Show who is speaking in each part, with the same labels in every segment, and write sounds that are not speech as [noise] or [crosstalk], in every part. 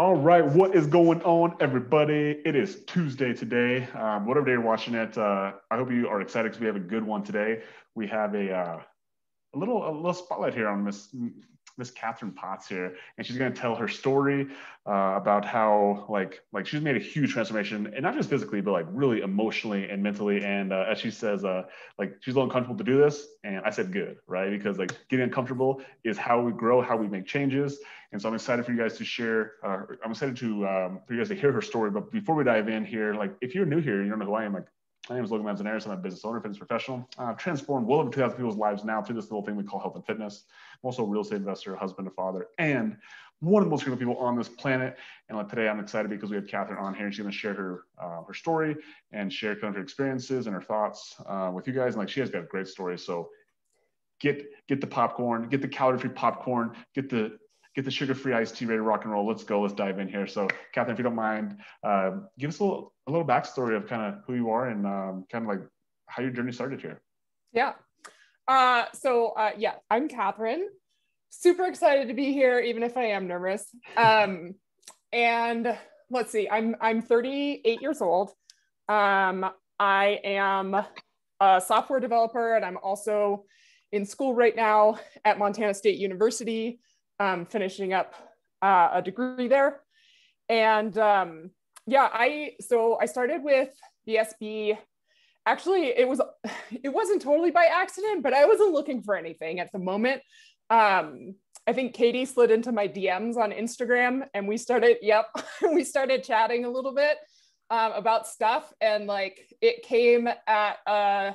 Speaker 1: All right, what is going on, everybody? It is Tuesday today. Um, whatever day you're watching it, uh, I hope you are excited because we have a good one today. We have a, uh, a little a little spotlight here on Miss Miss Catherine Potts here, and she's going to tell her story uh, about how like like she's made a huge transformation, and not just physically, but like really emotionally and mentally. And uh, as she says, uh, like she's a little uncomfortable to do this, and I said good, right? Because like getting uncomfortable is how we grow, how we make changes. And so I'm excited for you guys to share. Uh, I'm excited to um, for you guys to hear her story. But before we dive in here, like if you're new here, you don't know who I am, like my name is Logan Manzanares. I'm a business owner, fitness professional. I've transformed well over 2,000 people's lives now through this little thing we call health and fitness. I'm also a real estate investor, husband, a father, and one of the most critical people on this planet. And like today, I'm excited because we have Catherine on here, and she's going to share her uh, her story and share kind of her experiences and her thoughts uh, with you guys. And like she has got a great story, so get get the popcorn, get the calorie-free popcorn, get the get the sugar-free iced tea ready to rock and roll. Let's go. Let's dive in here. So, Catherine, if you don't mind, uh, give us a little a little backstory of kind of who you are and um, kind of like how your journey started here.
Speaker 2: Yeah. Uh, so uh, yeah, I'm Catherine. Super excited to be here, even if I am nervous. Um, and let's see, I'm I'm 38 years old. Um, I am a software developer, and I'm also in school right now at Montana State University um, finishing up uh, a degree there. And um, yeah, I so I started with BSB. Actually, it was [sighs] it wasn't totally by accident, but I wasn't looking for anything at the moment. Um, I think Katie slid into my DMs on Instagram, and we started. Yep, [laughs] we started chatting a little bit um, about stuff, and like it came at a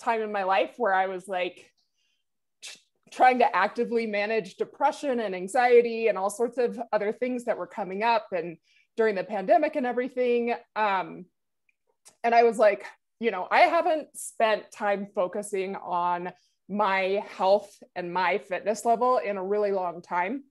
Speaker 2: time in my life where I was like trying to actively manage depression and anxiety and all sorts of other things that were coming up and during the pandemic and everything. Um, and I was like, you know, I haven't spent time focusing on my health and my fitness level in a really long time.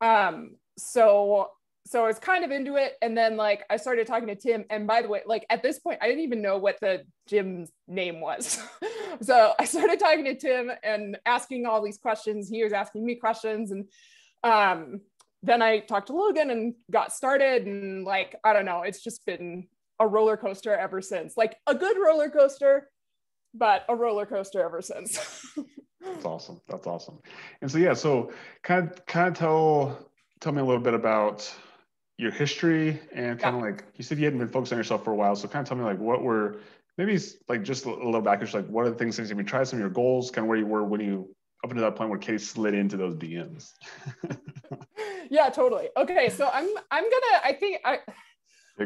Speaker 2: Um, so so I was kind of into it. And then like I started talking to Tim. And by the way, like at this point, I didn't even know what the gym's name was. [laughs] so I started talking to Tim and asking all these questions. He was asking me questions. And um, then I talked to Logan and got started. And like, I don't know, it's just been a roller coaster ever since. Like a good roller coaster, but a roller coaster ever since. [laughs]
Speaker 1: That's awesome. That's awesome. And so yeah, so kind of kind of tell tell me a little bit about your history and kind of yeah. like you said you hadn't been focused on yourself for a while so kind of tell me like what were maybe like just a little back just like what are the things that you tried some of your goals kind of where you were when you up to that point where Katie slid into those DMs [laughs]
Speaker 2: yeah totally okay so I'm I'm gonna I think I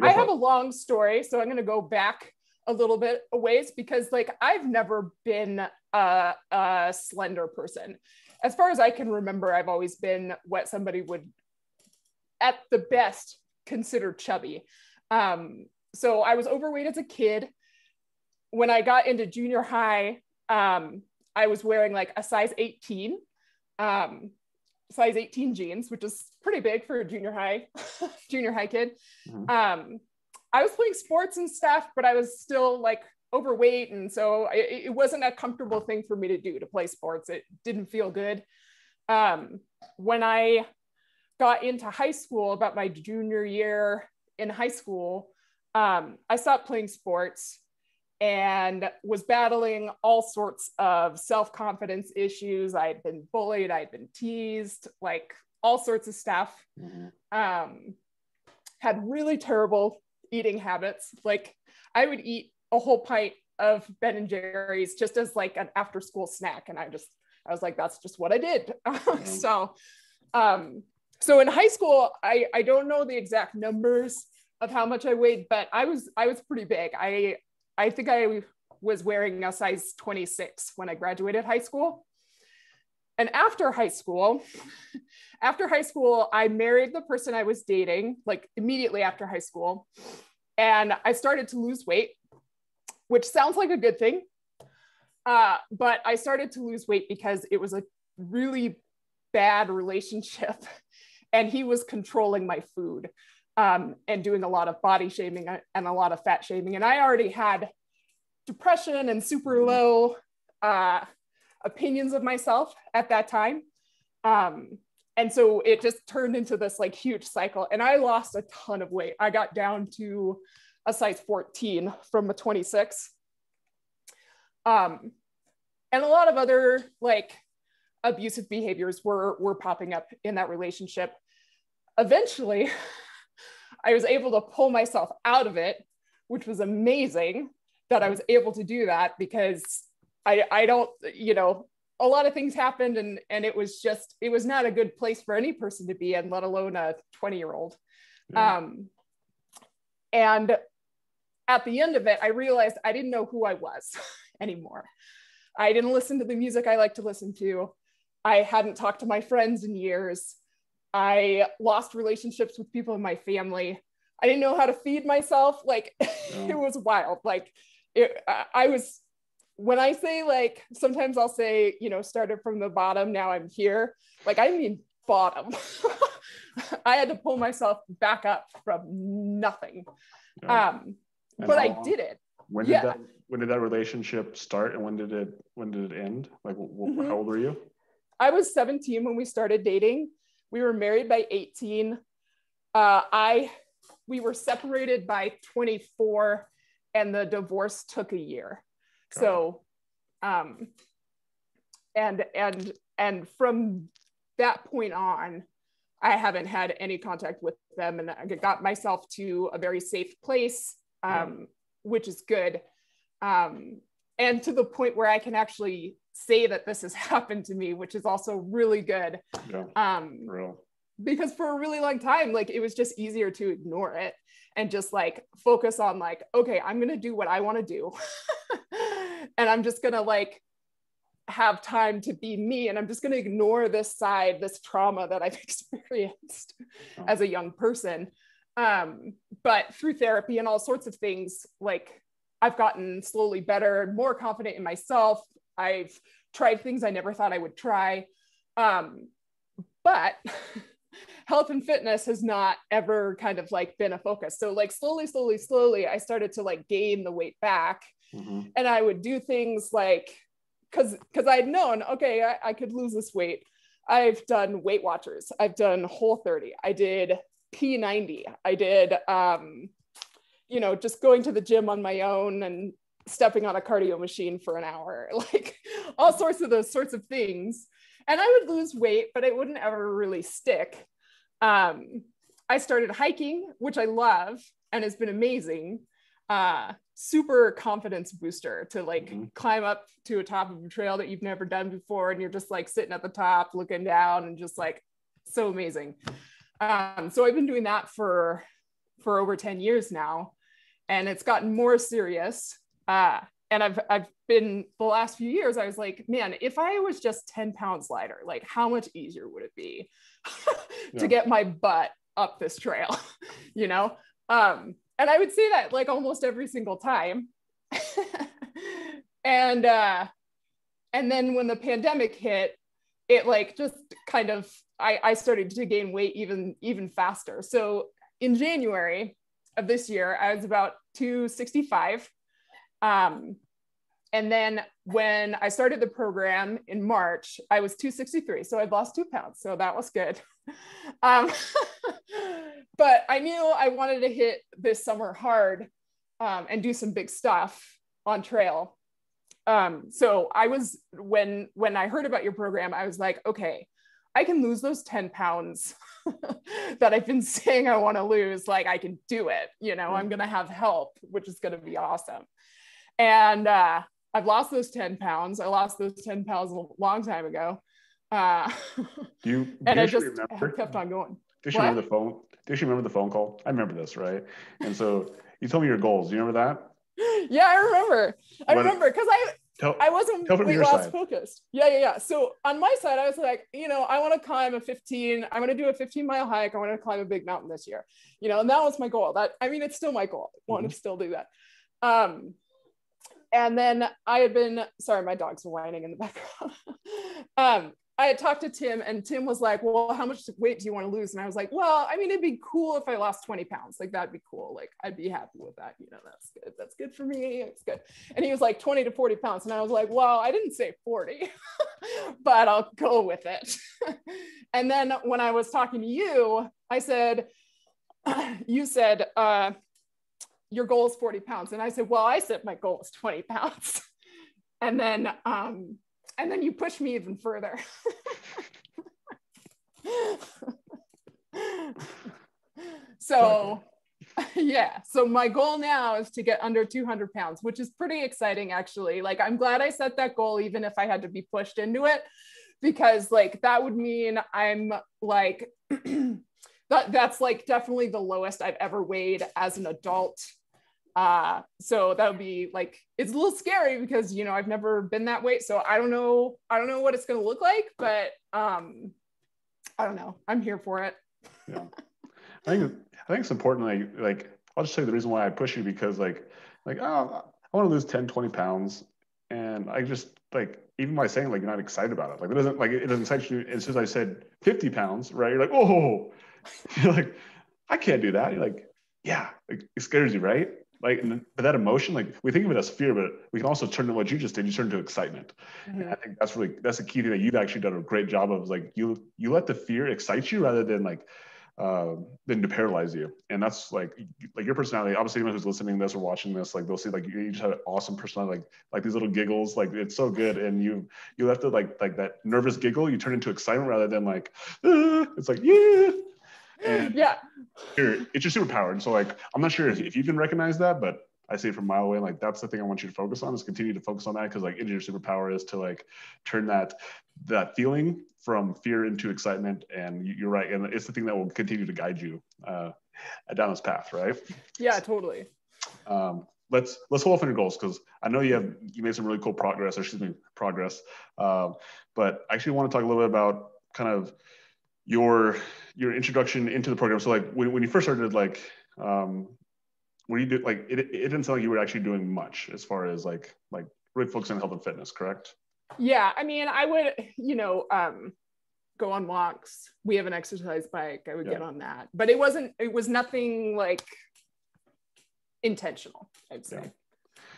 Speaker 2: I have it. a long story so I'm gonna go back a little bit a ways because like I've never been a, a slender person as far as I can remember I've always been what somebody would at the best considered chubby. Um, so I was overweight as a kid. When I got into junior high, um, I was wearing like a size 18, um, size 18 jeans, which is pretty big for a junior high, [laughs] junior high kid. Mm-hmm. Um, I was playing sports and stuff, but I was still like overweight. And so it, it, wasn't a comfortable thing for me to do to play sports. It didn't feel good. Um, when I got into high school, about my junior year in high school, um, I stopped playing sports and was battling all sorts of self confidence issues. I had been bullied, I had been teased, like all sorts of stuff. Mm-hmm. Um, had really terrible eating habits. Like I would eat a whole pint of Ben and Jerry's just as like an after school snack. And I just, I was like, that's just what I did. [laughs] Mm-hmm. so, um, so in high school, I, I don't know the exact numbers of how much I weighed, but I was I was pretty big. I I think I was wearing a size 26 when I graduated high school. And after high school, [laughs] after high school, I married the person I was dating, like immediately after high school. And I started to lose weight, which sounds like a good thing. Uh, but I started to lose weight because it was a really bad [laughs] relationship and he was controlling my food um, and doing a lot of body shaming and a lot of fat shaming. And I already had depression and super mm-hmm. low uh, opinions of myself at that time. Um, and so it just turned into this like huge cycle and i lost a ton of weight i got down to a size 14 from a 26 um, and a lot of other like abusive behaviors were were popping up in that relationship. Eventually [laughs] i was able to pull myself out of it which was amazing that i was able to do that because i i don't you know a lot of things happened and and it was just it was not a good place for any person to be in let alone a 20 year old yeah. um and at the end of it i realized i didn't know who i was [laughs] anymore. I didn't listen to the music i like to listen to i hadn't talked to my friends in years i lost relationships with people in my family i didn't know how to feed myself like [laughs] yeah. it was wild like it, I was when I say like sometimes I'll say, you know, started from the bottom, now I'm here. Like I mean bottom. [laughs] I had to pull myself back up from nothing. Yeah. Um, but I did it.
Speaker 1: When did yeah. that when did that relationship start and when did it when did it end? Like mm-hmm. how old were you?
Speaker 2: I was 17 when we started dating. We were married by 18. Uh, I we were separated by 24 and the divorce took a year so um and and and from that point on i haven't had any contact with them and i got myself to a very safe place um yeah. which is good um and to the point where i can actually say that this has [laughs] happened to me which is also really good yeah. um Real. because for a really long time like it was just easier to ignore it and just like focus on like okay i'm going to do what i want to do [laughs] and i'm just going to like have time to be me and i'm just going to ignore this side this trauma that i've [laughs] experienced oh. as a young person um, but through therapy and all sorts of things like i've gotten slowly better more confident in myself i've tried things i never thought i would try um, but [laughs] health and fitness has not ever kind of like been a focus. So like slowly, slowly, slowly, I started to like gain the weight back. Mm-hmm. And I would do things like because because I'd known, okay, I, I could lose this weight. I've done Weight Watchers, I've done Whole 30, I did P90, I did um, you know, just going to the gym on my own and stepping on a cardio machine for an hour, [laughs] like all sorts of those sorts of things. And I would lose weight, but it wouldn't ever really stick um, I started hiking, which I love and has been amazing. Uh, super confidence booster to like mm-hmm. climb up to a top of a trail that you've never done before, and you're just like sitting at the top, looking down, and just like so amazing. Um, so I've been doing that for for over 10 years now, and it's gotten more serious. Uh, and I've I've been the last few years, I was like, man, if I was just 10 pounds lighter, like how much easier would it be [laughs] to yeah. get my butt up this trail, [laughs] you know? Um, and I would say that like almost every single time. [laughs] and uh and then when the pandemic hit, it like just kind of I, I started to gain weight even even faster. So in January of this year, I was about 265 um, and then when I started the program in March, I was 263. So I'd lost two pounds. So that was good. [laughs] um, [laughs] but I knew I wanted to hit this summer hard um, and do some big stuff on trail. Um, so I was when when I heard about your program, I was like, okay, I can lose those 10 pounds [laughs] that I've been saying I want to lose. Like I can do it. You know, I'm gonna have help, which is gonna be awesome. And uh, I've lost those 10 pounds. I lost those 10 pounds a long time ago. Uh,
Speaker 1: do [laughs] you,
Speaker 2: and I just remember? kept on going.
Speaker 1: Do you remember the phone? Do you remember the phone call? I remember this, right? And so you told me your goals. Do you remember that? [gasps]
Speaker 2: Yeah, I remember. I what, remember because I tell, I wasn't weight loss side. focused. Yeah, yeah, yeah. So on my side, I was like, you know, I want to climb a 15. I want to do a 15 mile hike. I want to climb a big mountain this year. You know, and that was my goal. That I mean, it's still my goal. I want mm-hmm. to still do that. Um, and then I had been sorry, my dogs are whining in the background. [laughs] um, I had talked to Tim and Tim was like, well, how much weight do you want to lose? And I was like, well, I mean, it'd be cool if I lost 20 pounds. Like that'd be cool. Like I'd be happy with that. You know, that's good. That's good for me. It's good. And he was like 20 to 40 pounds. And I was like, well, I didn't say 40, [laughs] but I'll go with it. [laughs] and then when I was talking to you, I said, [clears throat] you said, uh, your goal is 40 pounds. And I said, well, I said my goal is 20 pounds. [laughs] and then, um, and then you push me even further. [laughs] so [laughs] yeah so my goal now is to get under 200 pounds which is pretty exciting actually like i'm glad i set that goal even if i had to be pushed into it because like that would mean i'm like [clears throat] that that's like definitely the lowest i've ever weighed as an adult uh, so that would be like it's a little scary because you know I've never been that weight, so I don't know I don't know what it's gonna look like, but um, I don't know. I'm here for it.
Speaker 1: yeah, I think I think it's important. Like like I'll just tell you the reason why I push you because like like oh I want to lose 10, 20 pounds, and I just like even by saying like you're not excited about it, like it doesn't like it doesn't excite you. As soon as I said 50 pounds, right? You're like oh, [laughs] you're like I can't do that. You're like yeah, it scares you, right? Like but that emotion like we think of it as fear but we can also turn to what you just did. You turn to excitement. Mm-hmm. i think that's really that's a key thing that you've actually done a great job of like you you let the fear excite you rather than like uh, than to paralyze you. And that's like like your personality obviously anyone who's listening to this or watching this like they'll see like you just have an awesome personality like like these little giggles like it's so good. And you you have to like like that nervous giggle you turn into excitement rather than like ah, it's like yeah
Speaker 2: and [laughs] yeah.
Speaker 1: it's your superpower. And so like, I'm not sure if, if you can recognize that, but I say from a mile away, like that's the thing I want you to focus on is continue to focus on that because like your superpower is to like turn that that feeling from fear into excitement. And you're right, and it's the thing that will continue to guide you uh, down this path, right?
Speaker 2: Yeah, totally.
Speaker 1: Um, let's let's hold off on your goals because I know you have you made some really cool progress, or excuse me, progress. Um, but I actually want to talk a little bit about kind of your your introduction into the program. So like when, when you first started, like um, were you do like it, it didn't sound like you were actually doing much as far as like like really focusing on health and fitness, correct?
Speaker 2: Yeah, I mean, I would you know um, go on walks. We have an exercise bike. I would yeah. get on that, but it wasn't. It was nothing like intentional. I'd say.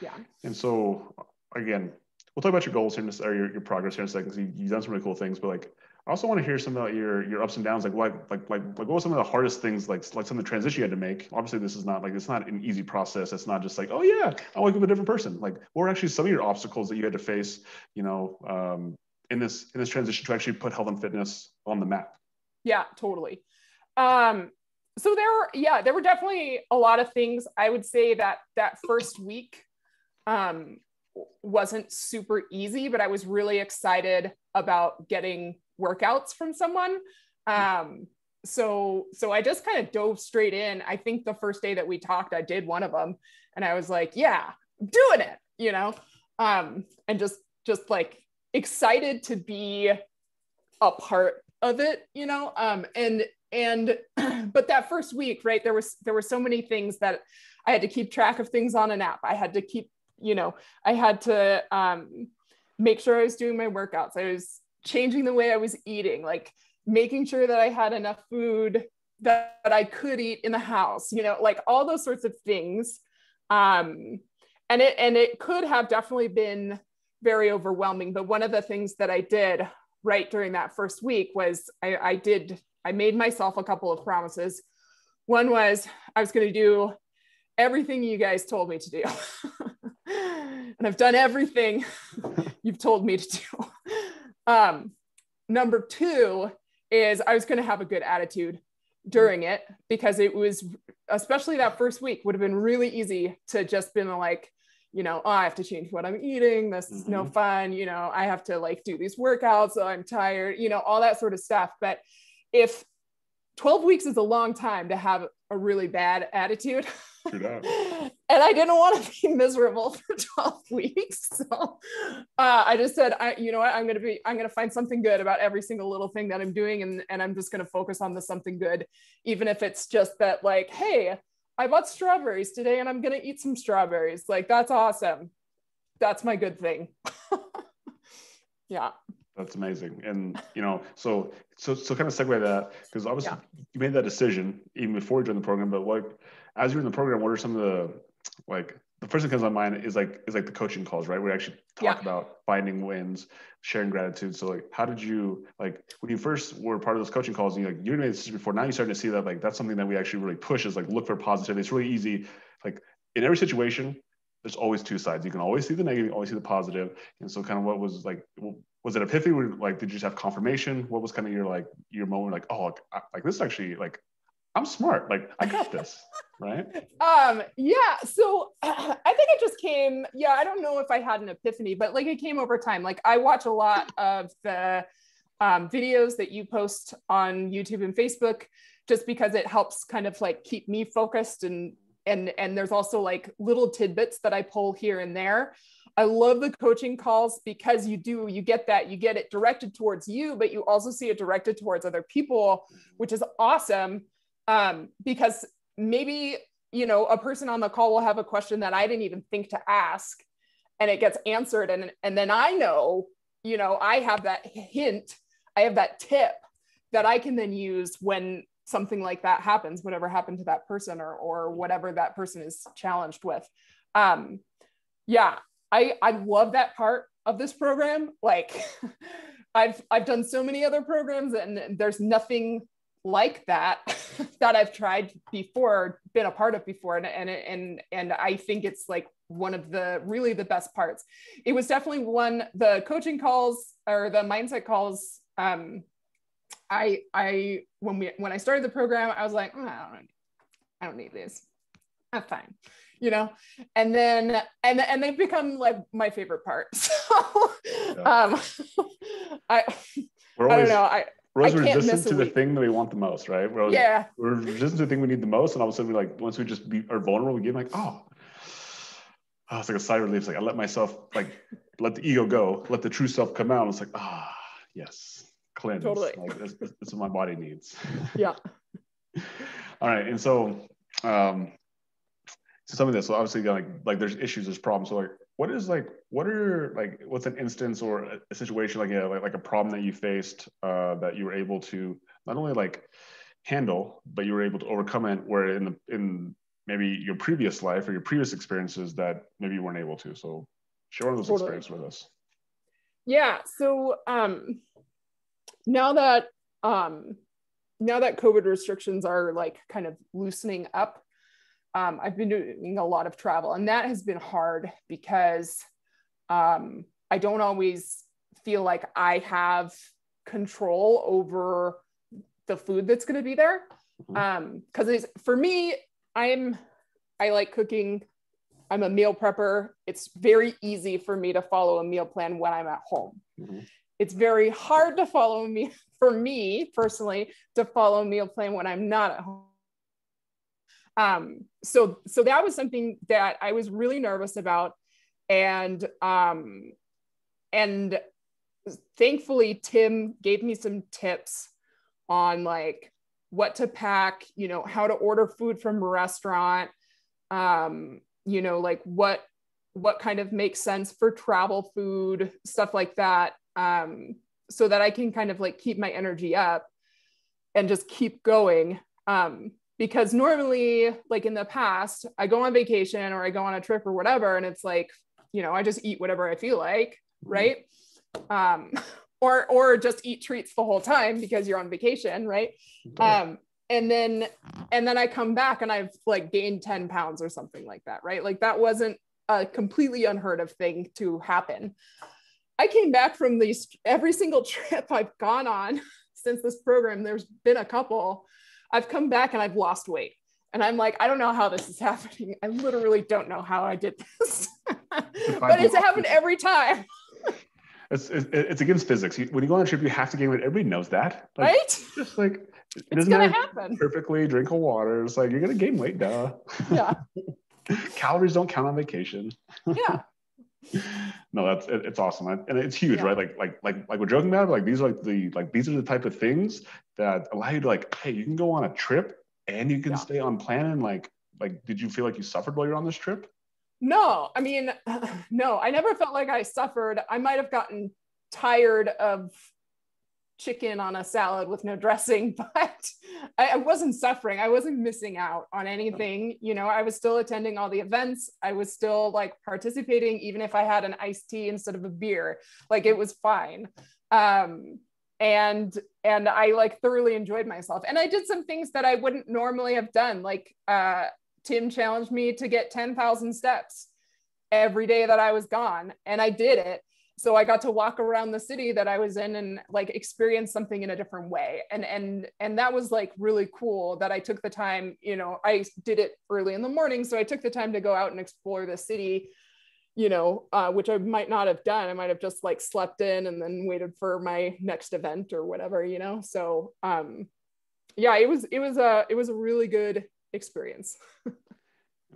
Speaker 2: Yeah. yeah.
Speaker 1: And so again, we'll talk about your goals here, in or your, your progress here in a second. So you, you've done some really cool things, but like I also want to hear some about your your ups and downs. Like what like like like what were some of the hardest things like like some of the transition you had to make? Obviously, this is not like it's not an easy process. It's not just like oh yeah, I wake up a different person. Like what were actually some of your obstacles that you had to face? You know, um, in this in this transition to actually put health and fitness on the map.
Speaker 2: Yeah, totally. Um, so there were yeah there were definitely a lot of things. I would say that that first week um, wasn't super easy, but I was really excited about getting workouts from someone. Um, so so I just kind of dove straight in. I think the first day that we talked, I did one of them, and I was like, yeah, doing it, you know, um, and just just like excited to be a part of it, you know, um, and and [clears throat] but that first week, right, there was there were so many things that I had to keep track of things on an app. I had to keep, you know, I had to um, make sure I was doing my workouts. I was changing the way I was eating, like making sure that I had enough food that, that I could eat in the house, you know, like all those sorts of things. Um, and it and it could have definitely been very overwhelming. But one of the things that I did right during that first week was I, I did I made myself a couple of promises. One was I was going to do everything you guys told me to do. [laughs] and I've done everything [laughs] you've told me to do. Um, number two is I was going to have a good attitude during it because it was, especially that first week, would have been really easy to just been like, you know, oh, I have to change what I'm eating. This is mm-hmm. no fun. You know, I have to like do these workouts. So I'm tired, you know, all that sort of stuff. But if 12 weeks is a long time to have a really bad attitude. [laughs] and I didn't want to be [laughs] miserable for 12 [laughs] weeks. So uh, I just said, I, you know what, I'm going to be, I'm going to find something good about every single little thing that I'm doing. And, and I'm just going to focus on the something good, even if it's just that like, Hey, I bought strawberries today and I'm going to eat some strawberries. Like, that's awesome. That's my good thing. yeah.
Speaker 1: That's amazing. And you know, so so so kind of segue that because obviously yeah. you made that decision even before you joined the program, but like as you're in the program, what are some of the like the first thing that comes to mind is like is like the coaching calls, right? We actually talk yeah. about finding wins, sharing gratitude. So like how did you like when you first were part of those coaching calls and you like you made this before, now you're starting to see that like that's something that we actually really push is like look for positivity. It's really easy. Like in every situation, there's always two sides. You can always see the negative, you always see the positive. And so kind of what was like was it epiphany where like did you just have confirmation? What was kind of your like your moment like, oh like, like this actually like I'm smart. Like I got this. [laughs] right?
Speaker 2: Um, yeah. So [clears throat] I think it just came, yeah, I don't know if I had an epiphany, but like it came over time. Like I watch a lot of the um, videos that you post on YouTube and Facebook just because it helps kind of like keep me focused and and and there's also like little tidbits that I pull here and there. I love the coaching calls because you do you get that you get it directed towards you, but you also see it directed towards other people, which is awesome um, because maybe you know a person on the call will have a question that i didn't even think to ask and it gets answered and and then i know you know i have that hint i have that tip that i can then use when something like that happens whatever happened to that person or or whatever that person is challenged with. Um yeah i i love that part of this program like [laughs] i've i've done so many other programs and there's nothing like that [laughs] that I've tried before, been a part of before, and and and and I think it's like one of the really the best parts. It was definitely one the coaching calls or the mindset calls. Um, I I when we when I started the program, I was like, oh, I don't I don't need these. I'm fine, you know. And then and and they've become like my favorite part. [laughs] So um, I I don't know. I
Speaker 1: Rose resistant to the thing that we want the most, right?
Speaker 2: We're, yeah.
Speaker 1: We're resistant to the thing we need the most. And all of a sudden we like, once we just be, are vulnerable, we get like, oh, oh, it's like a sigh of relief. It's like, I let myself like, let the ego go, let the true self come out. It's like, ah, yes, cleanse. Totally. Like, this is what my body needs.
Speaker 2: Yeah. [laughs]
Speaker 1: all right. And so, um, so some of this, so obviously like, like there's issues, there's problems. So like, what is like what are like what's an instance or a, a situation like a like, like, a problem that you faced uh, that you were able to not only like handle but you were able to overcome it where in the in maybe your previous life or your previous experiences that maybe you weren't able to so share one of those totally. experiences with us
Speaker 2: yeah so um now that um now that covid restrictions are like kind of loosening up um, I've been doing a lot of travel, and that has been hard because um, I don't always feel like I have control over the food that's going to be there. Because mm-hmm. um, for me, I'm I like cooking. I'm a meal prepper. It's very easy for me to follow a meal plan when I'm at home. Mm-hmm. It's very hard to follow me for me personally to follow a meal plan when I'm not at home um, so so that was something that I was really nervous about, and um, and thankfully Tim gave me some tips on like what to pack, you know, how to order food from a restaurant, um, you know, like what what kind of makes sense for travel food, stuff like that, um, so that I can kind of like keep my energy up and just keep going. Um, because normally like in the past i go on vacation or i go on a trip or whatever and it's like you know i just eat whatever i feel like mm-hmm. right? Um [laughs] or or just eat treats the whole time because you're on vacation right? Um and then and then i come back and i've like gained 10 pounds or something like that right? Like that wasn't a completely unheard of thing to happen. I came back from these every single [laughs] trip i've gone on since this program there's been a couple I've come back and I've lost weight. And I'm like, I don't know how this is [laughs] happening. I literally don't know how I did this. but it's happened every time.
Speaker 1: it's, it's, it's against physics. When you go on a trip, you have to gain weight. Everybody knows that.
Speaker 2: Like, right?
Speaker 1: Just like
Speaker 2: it it's gonna happen
Speaker 1: perfectly. Drink a water. It's like you're gonna gain weight, duh.
Speaker 2: Yeah. [laughs]
Speaker 1: Calories don't count on vacation.
Speaker 2: Yeah. [laughs]
Speaker 1: no, that's it, it's awesome, and it's huge, yeah. right? Like like like like we're joking about it. Like these are like the like these are the type of things that allow you to like, hey, you can go on a trip and you can yeah. stay on plan. And like like, did you feel like you suffered while you're on this trip?
Speaker 2: No, I mean, [sighs] no, I never felt like I suffered. I might have gotten tired of chicken on a salad with no dressing, [laughs] but I, I, wasn't suffering. I wasn't missing out on anything. You know, I was still attending all the events. I was still like participating, even if I had an iced tea instead of a beer. Like it was fine. Um, and and I like thoroughly enjoyed myself. And I did some things that I wouldn't normally have done. Like uh, Tim challenged me to get 10,000 steps every day that I was gone, and I did it so i got to walk around the city that i was in and like experience something in a different way. And and and that was like really cool that i took the time you know i did it early in the morning so i took the time to go out and explore the city you know uh, which i might not have done. I might have just like slept in and then waited for my next event or whatever you know? So um yeah it was it was a it was a really good experience. [laughs]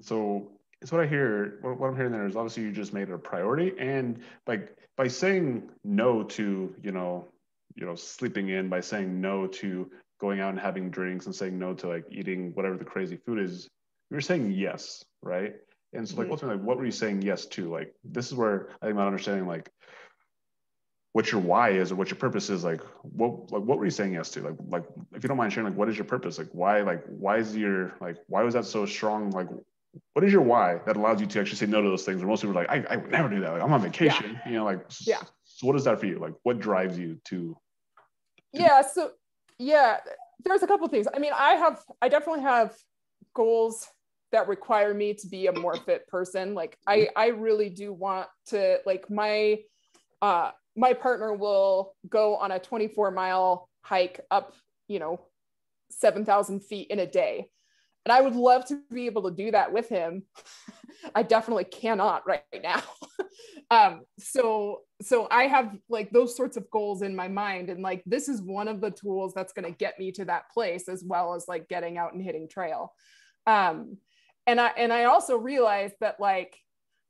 Speaker 1: So it's what I hear. What, I'm hearing there is obviously you just made it a priority, and like by saying no to you know you know sleeping in, by saying no to going out and having drinks, and saying no to like eating whatever the crazy food is, you're saying yes, right? And so like mm-hmm. ultimately, like, what were you saying yes to? Like this is where I think my understanding like what your why is or what your purpose is like what like what were you saying yes to like like if you don't mind sharing like what is your purpose like why like why is your like why was that so strong like what is your why that allows you to actually say no to those things? Or most people are like, I, I would never do that. Like, I'm on vacation, yeah. you know, like,
Speaker 2: yeah.
Speaker 1: So what is that for you? Like, what drives you to?
Speaker 2: to yeah. So, yeah, there's a couple things. I mean, I have, I definitely have goals that require me to be a more fit person. Like, I, I really do want to, like, my, uh, my partner will go on a 24 mile hike up, you know, 7,000 feet in a day and I would love to be able to do that with him. [laughs] I definitely cannot right now. [laughs] um, so so I have like those sorts of goals in my mind, and like this is one of the tools that's going to get me to that place, as well as like getting out and hitting trail. Um, and I and I also realized that like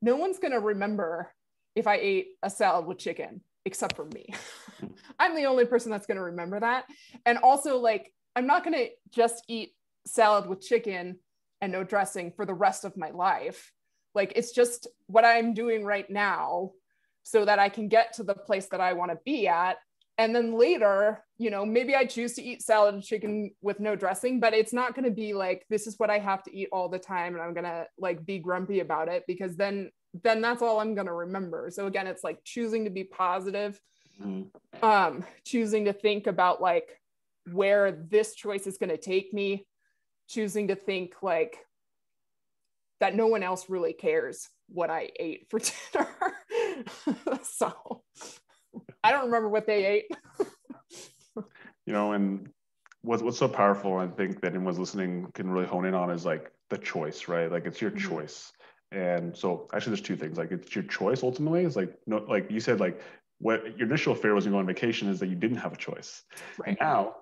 Speaker 2: no one's going to remember if I ate a salad with chicken except for me. [laughs] I'm the only person that's going to remember that. And also like I'm not going to just eat salad with chicken and no dressing for the rest of my life. Like it's just what I'm doing right now so that I can get to the place that I want to be at. And then later, you know, maybe I choose to eat salad and chicken with no dressing, but it's not going to be like this is what I have to eat all the time and I'm going to like be grumpy about it because then then that's all I'm going to remember. So again, it's like choosing to be positive. Mm-hmm. Um choosing to think about like where this choice is going to take me choosing to think like that no one else really cares what I ate for [laughs] dinner. [laughs] so I don't remember what they ate.
Speaker 1: you know, and what's what's so powerful, I think that anyone's listening can really hone in on is like the choice, right? Like it's your mm-hmm. choice. And so actually there's two things. Like it's your choice ultimately. It's like no like you said, like what your initial fear was you go on vacation is that you didn't have a choice. Right. And now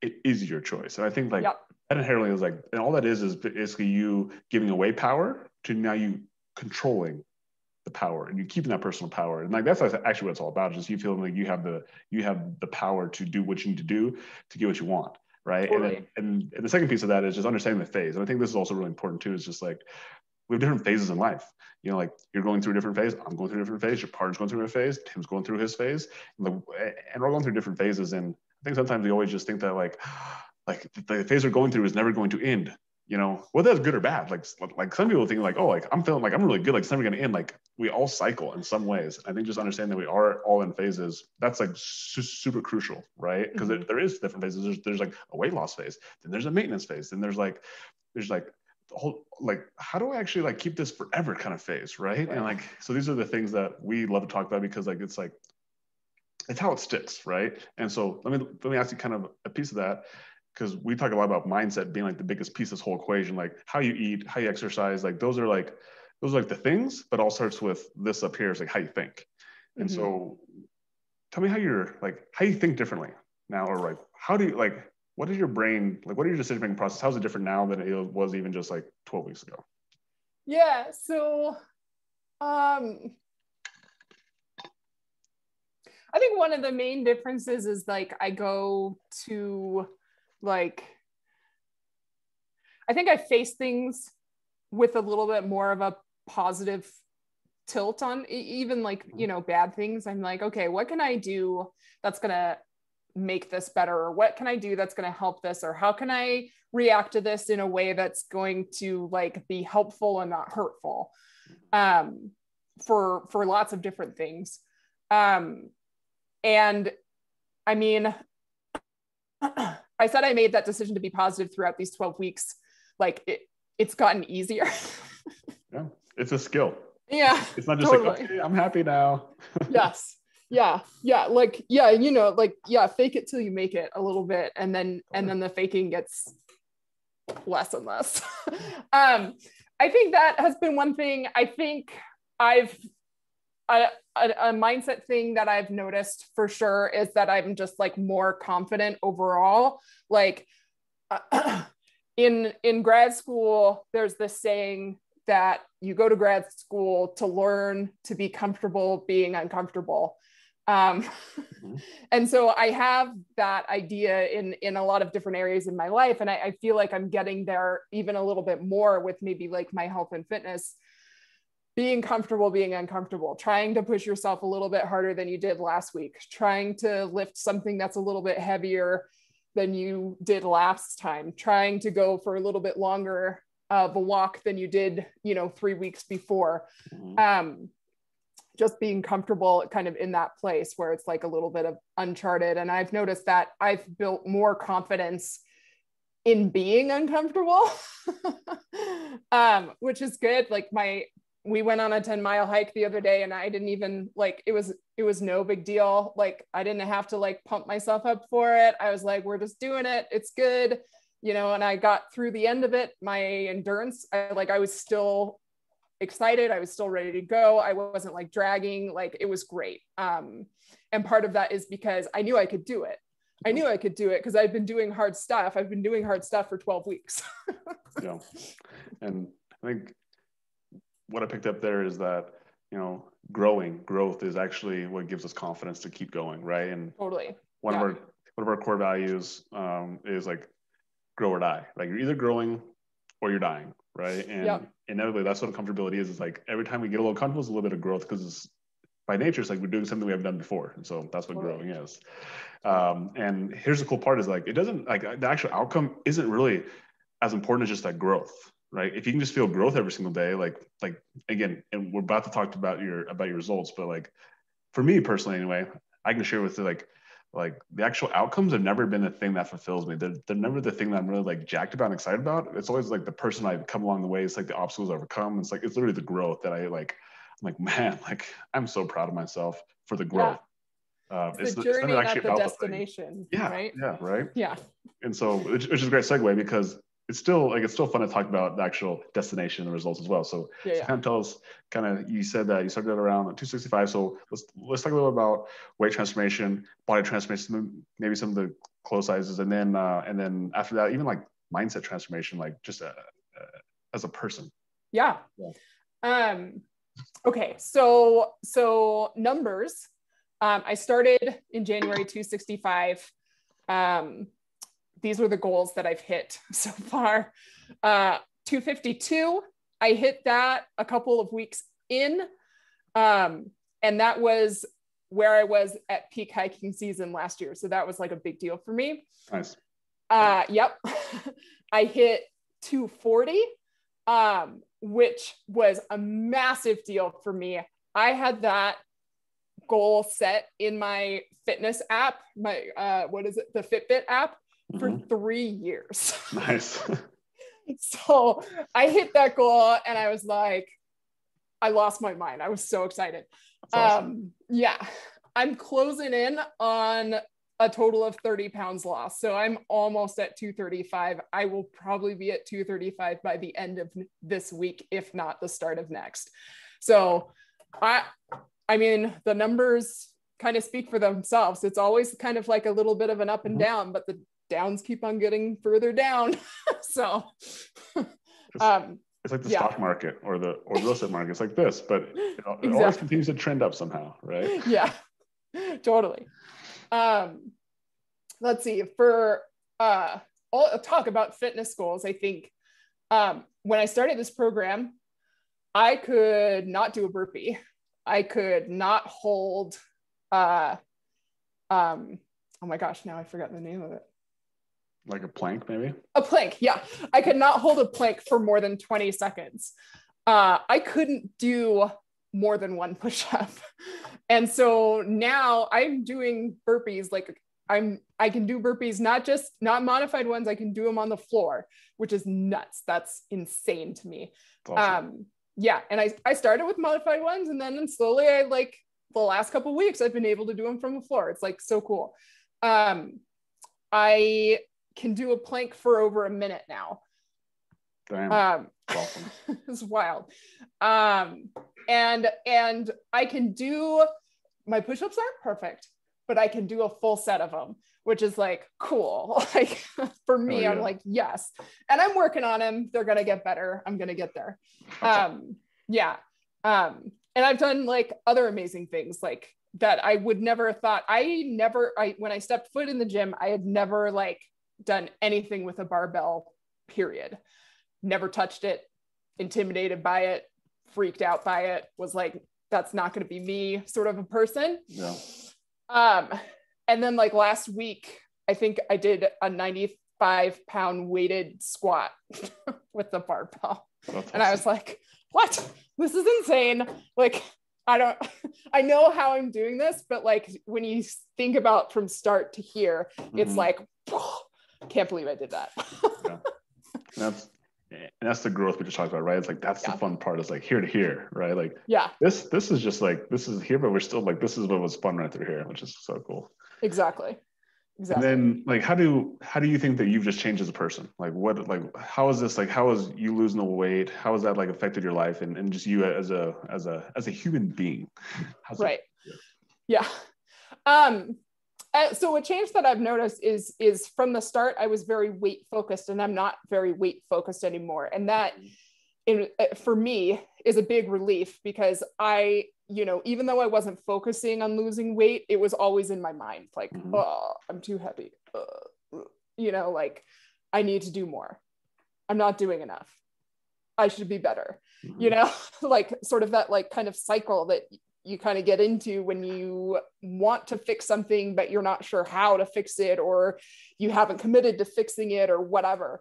Speaker 1: it is your choice. And I think like yep that inherently is like, and all that is is basically you giving away power to now you controlling the power and you keeping that personal power. And like that's actually what it's all about. Just you feeling like you have the you have the power to do what you need to do to get what you want. Right. Totally. And, and and the second piece of that is just understanding the phase. And I think this is also really important too, is just like we have different phases in life. You know, like you're going through a different phase. I'm going through a different phase. Your partner's going through a phase. Tim's going through his phase. And, the, and we're going through different phases. And I think sometimes we always just think that like, like the phase they're going through is never going to end you know? Whether that's good or bad like like some people think like oh like i'm feeling like i'm really good like it's never going to end. Like we all cycle in some ways. I think just understanding that we are all in phases that's like su- super crucial right? Because mm-hmm. there is different phases. There's, there's like a weight loss phase then there's a maintenance phase then there's like there's like whole like how do i actually like keep this forever kind of phase right? right. and like so these are the things that we love to talk about because like it's like it's how it sticks right? And so let me let me ask you kind of a piece of that because we talk a lot about mindset being like the biggest piece of this whole equation, like how you eat, how you exercise, like those are like those are like the things, but all starts with this up here is like how you think. And mm-hmm. so tell me how you're like how you think differently now, or like how do you like what is your brain like what are your decision making process? How's it different now than it was even just like 12 weeks ago?
Speaker 2: Yeah, so um I think one of the main differences is like I go to like I think I face things with a little bit more of a positive tilt on even like you know bad things. I'm like okay what can i do that's going to make this better? Or what can i do that's going to help this? Or how can i react to this in a way that's going to like be helpful and not hurtful? Um, for for lots of different things. Um, and i mean [clears throat] i said i made that decision to be positive throughout these 12 weeks. Like it, it's gotten easier. [laughs]
Speaker 1: Yeah it's a skill.
Speaker 2: Yeah
Speaker 1: it's not just totally. like okay i'm happy now. [laughs]
Speaker 2: Yes. Yeah yeah like yeah you know like yeah fake it till you make it a little bit and then and then the faking gets less and less. [laughs] Um i think that has been one thing. I think i've a, a, a, mindset thing that i've noticed for sure is that i'm just like more confident overall. Like uh, [clears throat] in in grad school there's this saying that you go to grad school to learn to be comfortable being uncomfortable. Um, mm-hmm. [laughs] and so i have that idea in in a lot of different areas in my life and I, I, feel like i'm getting there even a little bit more with maybe like my health and fitness being comfortable being uncomfortable trying to push yourself a little bit harder than you did last week trying to lift something that's a little bit heavier than you did last time trying to go for a little bit longer of a walk than you did you know three weeks before mm-hmm. um, just being comfortable kind of in that place where it's like a little bit of uncharted. And I've noticed that I've built more confidence in being uncomfortable, [laughs] um, which is good. Like my, we went on a 10 mile hike the other day and I didn't even like, it was, it was no big deal. Like I didn't have to like pump myself up for it. I was like, we're just doing it. It's good. You know, and I got through the end of it. My endurance, I like, I was still excited. I was still ready to go. I wasn't like dragging, like it was great. Um, and part of that is because I knew I could do it. I knew I could do it because I've been doing hard stuff. I've been doing hard stuff for 12 weeks. [laughs]
Speaker 1: yeah. And I think what I picked up there is that, you know, growing, growth is actually what gives us confidence to keep going, right? And
Speaker 2: totally.
Speaker 1: One yeah. of our one of our core values um, is like grow or die. Like you're either growing or you're dying, right? And yep. inevitably, that's what comfortability is. It's like every time we get a little comfortable, it's a little bit of growth because by nature, it's like we're doing something we haven't done before, and so that's what right. growing is. Um, and here's the cool part: is like it doesn't like the actual outcome isn't really as important as just that growth, right? If you can just feel growth every single day, like like again, and we're about to talk about your about your results, but like for me personally, anyway, I can share with you like like the actual outcomes have never been the thing that fulfills me. They're, they're never the thing that I'm really like jacked about and excited about. It's always like the person I've come along the way. It's like the obstacles I overcome. It's like it's literally the growth that I like. I'm like, man, [laughs] like I'm so proud of myself for the growth.
Speaker 2: Yeah. Uh, it's, it's the journey, it's not the destination.
Speaker 1: The
Speaker 2: yeah, right.
Speaker 1: Yeah, right.
Speaker 2: Yeah.
Speaker 1: And so, which, which is a great segue because it's still like it's still fun to talk about the actual destination and the results as well. So, yeah, yeah. kind of tell us, kind of you said that you started around 265. So let's let's talk a little about weight transformation, body transformation, maybe some of the clothes sizes, and then uh, and then after that, even like mindset transformation, like just uh, uh, as a person.
Speaker 2: Yeah. yeah. Um. Okay. So so numbers. Um, I started in January 265. Um, these were the goals that I've hit [laughs] so far. Uh, 252, I hit that a couple of weeks in. Um, and that was where I was at peak hiking season last year. So that was like a big deal for me.
Speaker 1: Nice.
Speaker 2: Uh, yep. [laughs] I hit 240, um, which was a massive deal for me. I had that goal set in my fitness app, my, uh, what is it? The Fitbit app for mm-hmm. three years. [laughs]
Speaker 1: Nice.
Speaker 2: so I hit that goal and I was like, I lost my mind. I was so excited. Awesome. Um, yeah, I'm closing in on a total of 30 pounds lost. So I'm almost at 235. I will probably be at 235 by the end of this week, if not the start of next. So I I mean the numbers kind of speak for themselves. It's always kind of like a little bit of an up and mm-hmm. down, but the downs keep on getting further down. [laughs] so [laughs] um,
Speaker 1: it's like the yeah. stock market or the or real estate market. It's like this, but it, it exactly. always continues to trend up somehow, right? [laughs]
Speaker 2: Yeah, totally. Um, let's see. For uh, I'll talk about fitness goals. I think um, when I started this program, I could not do a burpee. I could not hold uh um oh my gosh, now I forgot the name of it.
Speaker 1: Like a plank, maybe?
Speaker 2: A plank, yeah. I could not hold a plank for more than 20 seconds. Uh, I couldn't do more than one push up. [laughs] And so now I'm doing burpees like I'm I can do burpees not just not modified ones, I can do them on the floor, which is nuts. That's insane to me. Awesome. Um yeah, and I I started with modified ones and then slowly I like the last couple weeks I've been able to do them from the floor. It's like so cool. Um I can do a plank for over a minute now.
Speaker 1: Damn. Um,
Speaker 2: awesome. [laughs] it's wild. Um, and and I can do my push-ups aren't perfect, but I can do a full set of them, which is like cool. [laughs] Like for me, oh, yeah. I'm like, yes. And I'm working on them. They're gonna get better. I'm gonna get there. Um, yeah. Um, and I've done like other amazing things like that I would never have thought. I never I when I stepped foot in the gym, I had never like done anything with a barbell, period. Never touched it, intimidated by it, freaked out by it, was like, that's not going to be me sort of a person.
Speaker 1: Yeah.
Speaker 2: Um, and then like last week, I think I did a 95 pound weighted squat [laughs] with the barbell. That's and I was like, what? This is insane. Like, I don't, I know how I'm doing this, but like when you think about from start to here, mm-hmm. it's like, [laughs] can't believe I did that. [laughs]
Speaker 1: yeah. That's and that's the growth we just talked about, right? It's like that's yeah. the fun part. It's like here to here, right? Like
Speaker 2: yeah,
Speaker 1: this this is just like this is here, but we're still like this is what was fun right through here, which is so cool.
Speaker 2: Exactly. Exactly.
Speaker 1: And then like how do how do you think that you've just changed as a person? Like what like how is this like how is you losing the weight? How has that like affected your life and, and just you as a as a as a human being? [laughs]
Speaker 2: How's right. That, yeah. yeah. Um uh, so a change that I've noticed is is from the start I was very weight focused and I'm not very weight focused anymore. And that in, uh, for me is a big relief because I you know even though I wasn't focusing on losing weight it was always in my mind like mm-hmm. oh I'm too heavy. Uh, you know like I need to do more. I'm not doing enough. I should be better. Mm-hmm. you know [laughs] like sort of that like kind of cycle that you kind of get into when you want to fix something but you're not sure how to fix it or you haven't committed to fixing it or whatever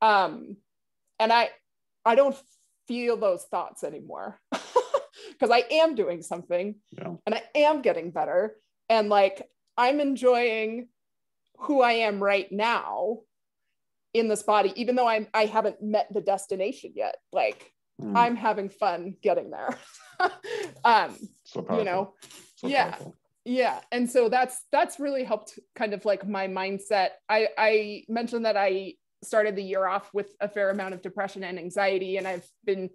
Speaker 2: um, and i i don't feel those thoughts anymore [laughs] because i am doing something
Speaker 1: yeah.
Speaker 2: and i am getting better and like i'm enjoying who i am right now in this body even though i'm i haven't met the destination yet like mm. i'm having fun getting there [laughs] [laughs] um so you know so yeah powerful. yeah. And so that's that's really helped kind of like my mindset. I i mentioned that i started the year off with a fair amount of depression and anxiety and i've been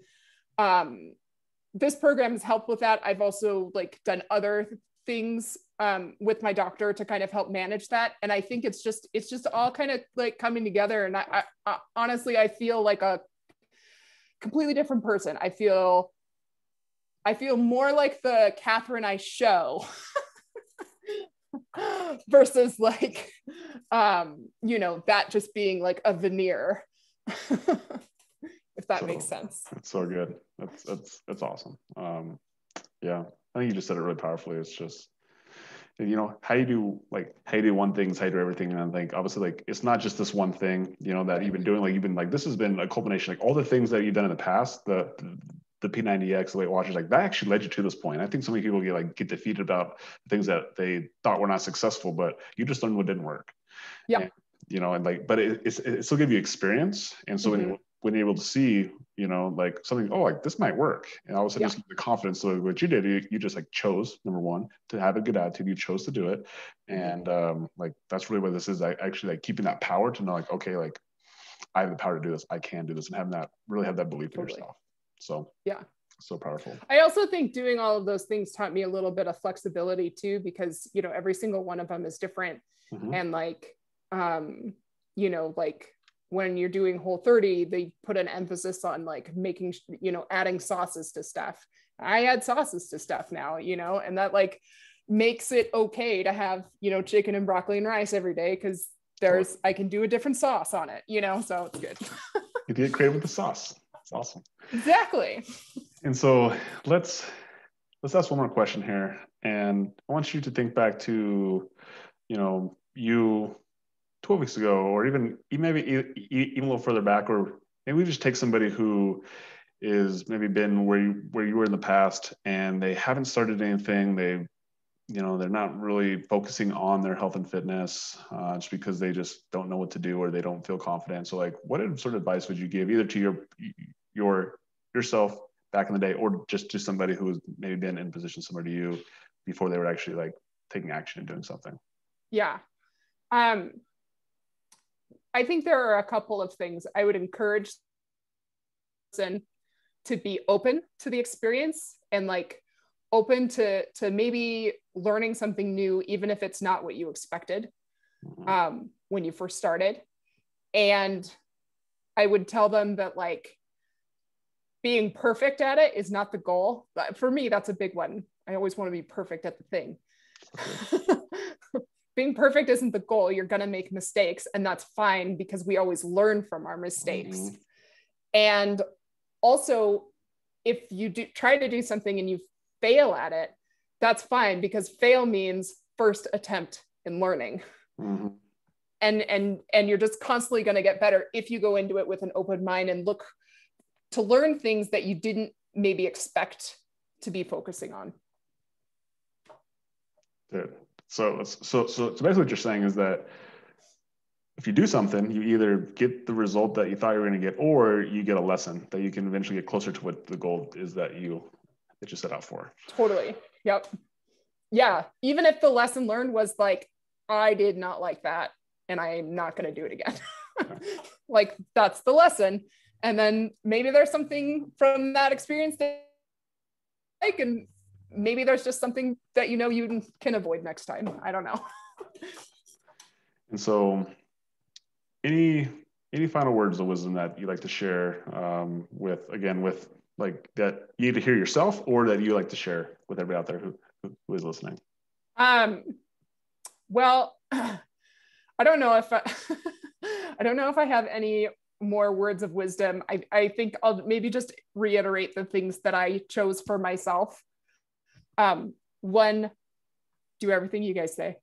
Speaker 2: um this program has helped with that. I've also like done other things um, with my doctor to kind of help manage that. And i think it's just it's just all kind of like coming together. And I, I, I honestly i feel like a completely different person. I feel I feel more like the Catherine I show [laughs] versus like, um, you know, that just being like a veneer, [laughs] if that so, makes sense.
Speaker 1: That's so good. That's, that's, that's awesome. Um, yeah, I think you just said it really powerfully. It's just, you know how you do like how you do one thing is how you do everything and i think obviously like it's not just this one thing you know that you've been doing like you've been like this has been a culmination like all the things that you've done in the past the the P90X, the Weight Watchers, like that actually led you to this point. I think so many people get like get defeated about things that they thought were not successful, but you just learned what didn't work.
Speaker 2: Yeah. And,
Speaker 1: you know, and like, but it, it's, it still give you experience. And so mm-hmm. when, when you're able to see, you know, like something, oh, like this might work. And all of a sudden yeah. just the confidence. So what you did, you, you just like chose number one to have a good attitude. You chose to do it. And um, like, that's really what this is. I actually like keeping that power to know like, okay, like I have the power to do this. I can do this and having that really have that belief totally. in yourself. So
Speaker 2: yeah,
Speaker 1: so powerful.
Speaker 2: I also think doing all of those things taught me a little bit of flexibility too, because you know every single one of them is different, mm-hmm. and like um, you know like when you're doing whole 30 they put an emphasis on like making you know adding sauces to stuff. I add sauces to stuff now you know and that like makes it okay to have you know chicken and broccoli and rice every day because there's i can do a different sauce on it you know so it's good. [laughs]
Speaker 1: You get creative with the sauce it's awesome.
Speaker 2: Exactly.
Speaker 1: And so let's let's ask one more question here, and I want you to think back to, you know, you 12 weeks ago, or even maybe even a little further back, or maybe we just take somebody who is maybe been where you where you were in the past, and they haven't started anything. They, you know, they're not really focusing on their health and fitness uh, just because they just don't know what to do or they don't feel confident. So, like, what sort of advice would you give either to your your yourself back in the day, or just to somebody who has maybe been in a position similar to you before they were actually like taking action and doing something?
Speaker 2: Yeah. Um, I think there are a couple of things I would encourage to be open to the experience and like open to to maybe learning something new even if it's not what you expected mm-hmm. um, when you first started and i would tell them that like being perfect at it is not the goal but for me that's a big one i always want to be perfect at the thing [laughs] being perfect isn't the goal. You're going to make mistakes, and that's fine because we always learn from our mistakes. Mm-hmm. And also, if you do try to do something and you fail at it, that's fine because fail means first attempt in learning. Mm-hmm. And and and you're just constantly going to get better if you go into it with an open mind and look to learn things that you didn't maybe expect to be focusing on.
Speaker 1: Good. So, so, so, so basically what you're saying is that if you do something, you either get the result that you thought you were going to get, or you get a lesson that you can eventually get closer to what the goal is that you that you set out for.
Speaker 2: Totally. Yep. Yeah. Even if the lesson learned was like, I did not like that, and I'm not going to do it again. [laughs] like that's the lesson. And then maybe there's something from that experience that I can maybe there's just something that you know you can avoid next time. I don't know. [laughs]
Speaker 1: and so, any any final words of wisdom that you'd like to share um, with again with like that you need to hear yourself or that you like to share with everybody out there who who is listening?
Speaker 2: Um, well, [clears throat] I don't know if I, [laughs] I don't know if I have any more words of wisdom. I, I think I'll maybe just reiterate the things that I chose for myself. Um, one, do everything you guys say.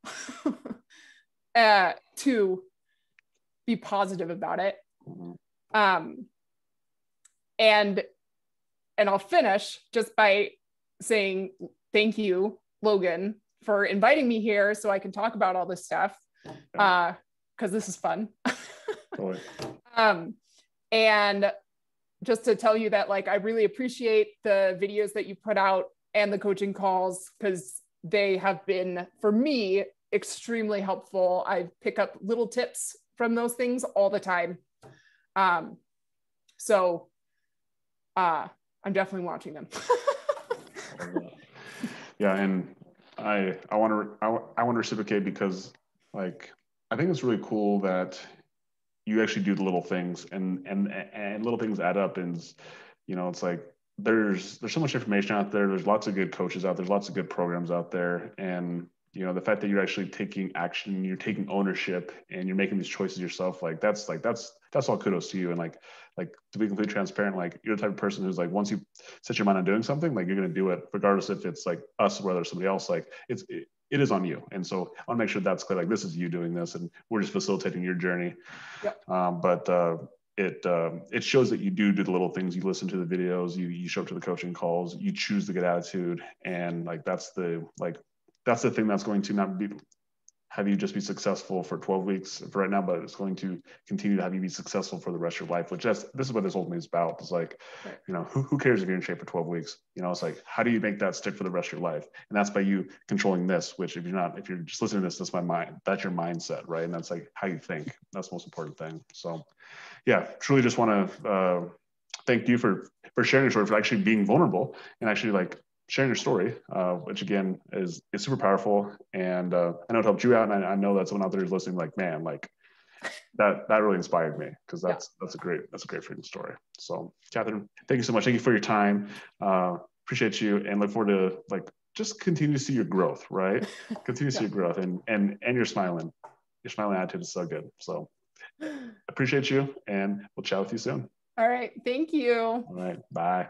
Speaker 2: [laughs] uh, two, be positive about it. Um, and and I'll finish just by saying thank you, Logan, for inviting me here so I can talk about all this stuff. Uh, because this is fun. [laughs] um, and just to tell you that like I really appreciate the videos that you put out and the coaching calls because they have been for me extremely helpful i pick up little tips from those things all the time um, so uh, i'm definitely watching them [laughs]
Speaker 1: yeah and i i want to I, I want to reciprocate because like i think it's really cool that you actually do the little things and and and little things add up and you know it's like there's there's so much information out there. There's lots of good coaches out there. There's lots of good programs out there, and you know the fact that you're actually taking action, you're taking ownership, and you're making these choices yourself. Like that's like that's that's all kudos to you. And like like to be completely transparent, like you're the type of person who's like once you set your mind on doing something, like you're gonna do it regardless if it's like us or whether somebody else. Like it's it, it is on you. And so I want to make sure that's clear. Like this is you doing this, and we're just facilitating your journey. Yep. Um, but uh, it um, it shows that you do do the little things. You listen to the videos, you you show up to the coaching calls, you choose the good attitude, and like that's the like that's the thing that's going to not be have you just be successful for 12 weeks for right now, but it's going to continue to have you be successful for the rest of your life, which that's this is what this ultimately is about. It's like, right. you know, who, who cares if you're in shape for 12 weeks? You know, it's like, how do you make that stick for the rest of your life? And that's by you controlling this, which if you're not, if you're just listening to this, that's my mind, that's your mindset, right? And that's like how you think. That's the most important thing. So yeah, truly just want to uh, thank you for for sharing your story, for actually being vulnerable and actually like sharing your story, uh, which again is is super powerful. And uh, I know it helped you out, and I, I know that someone out there is listening, like, man, like that that really inspired me because that's yeah. that's a great that's a great freaking story. So, Catherine, thank you so much. Thank you for your time. Uh, appreciate you, and look forward to like just continue to see your growth. Right, [laughs] continue to yeah. see your growth, and and and you're smiling. Your smiling attitude is so good. So [gasps] appreciate you and we'll chat with you soon.
Speaker 2: All right. Thank you.
Speaker 1: All right. Bye.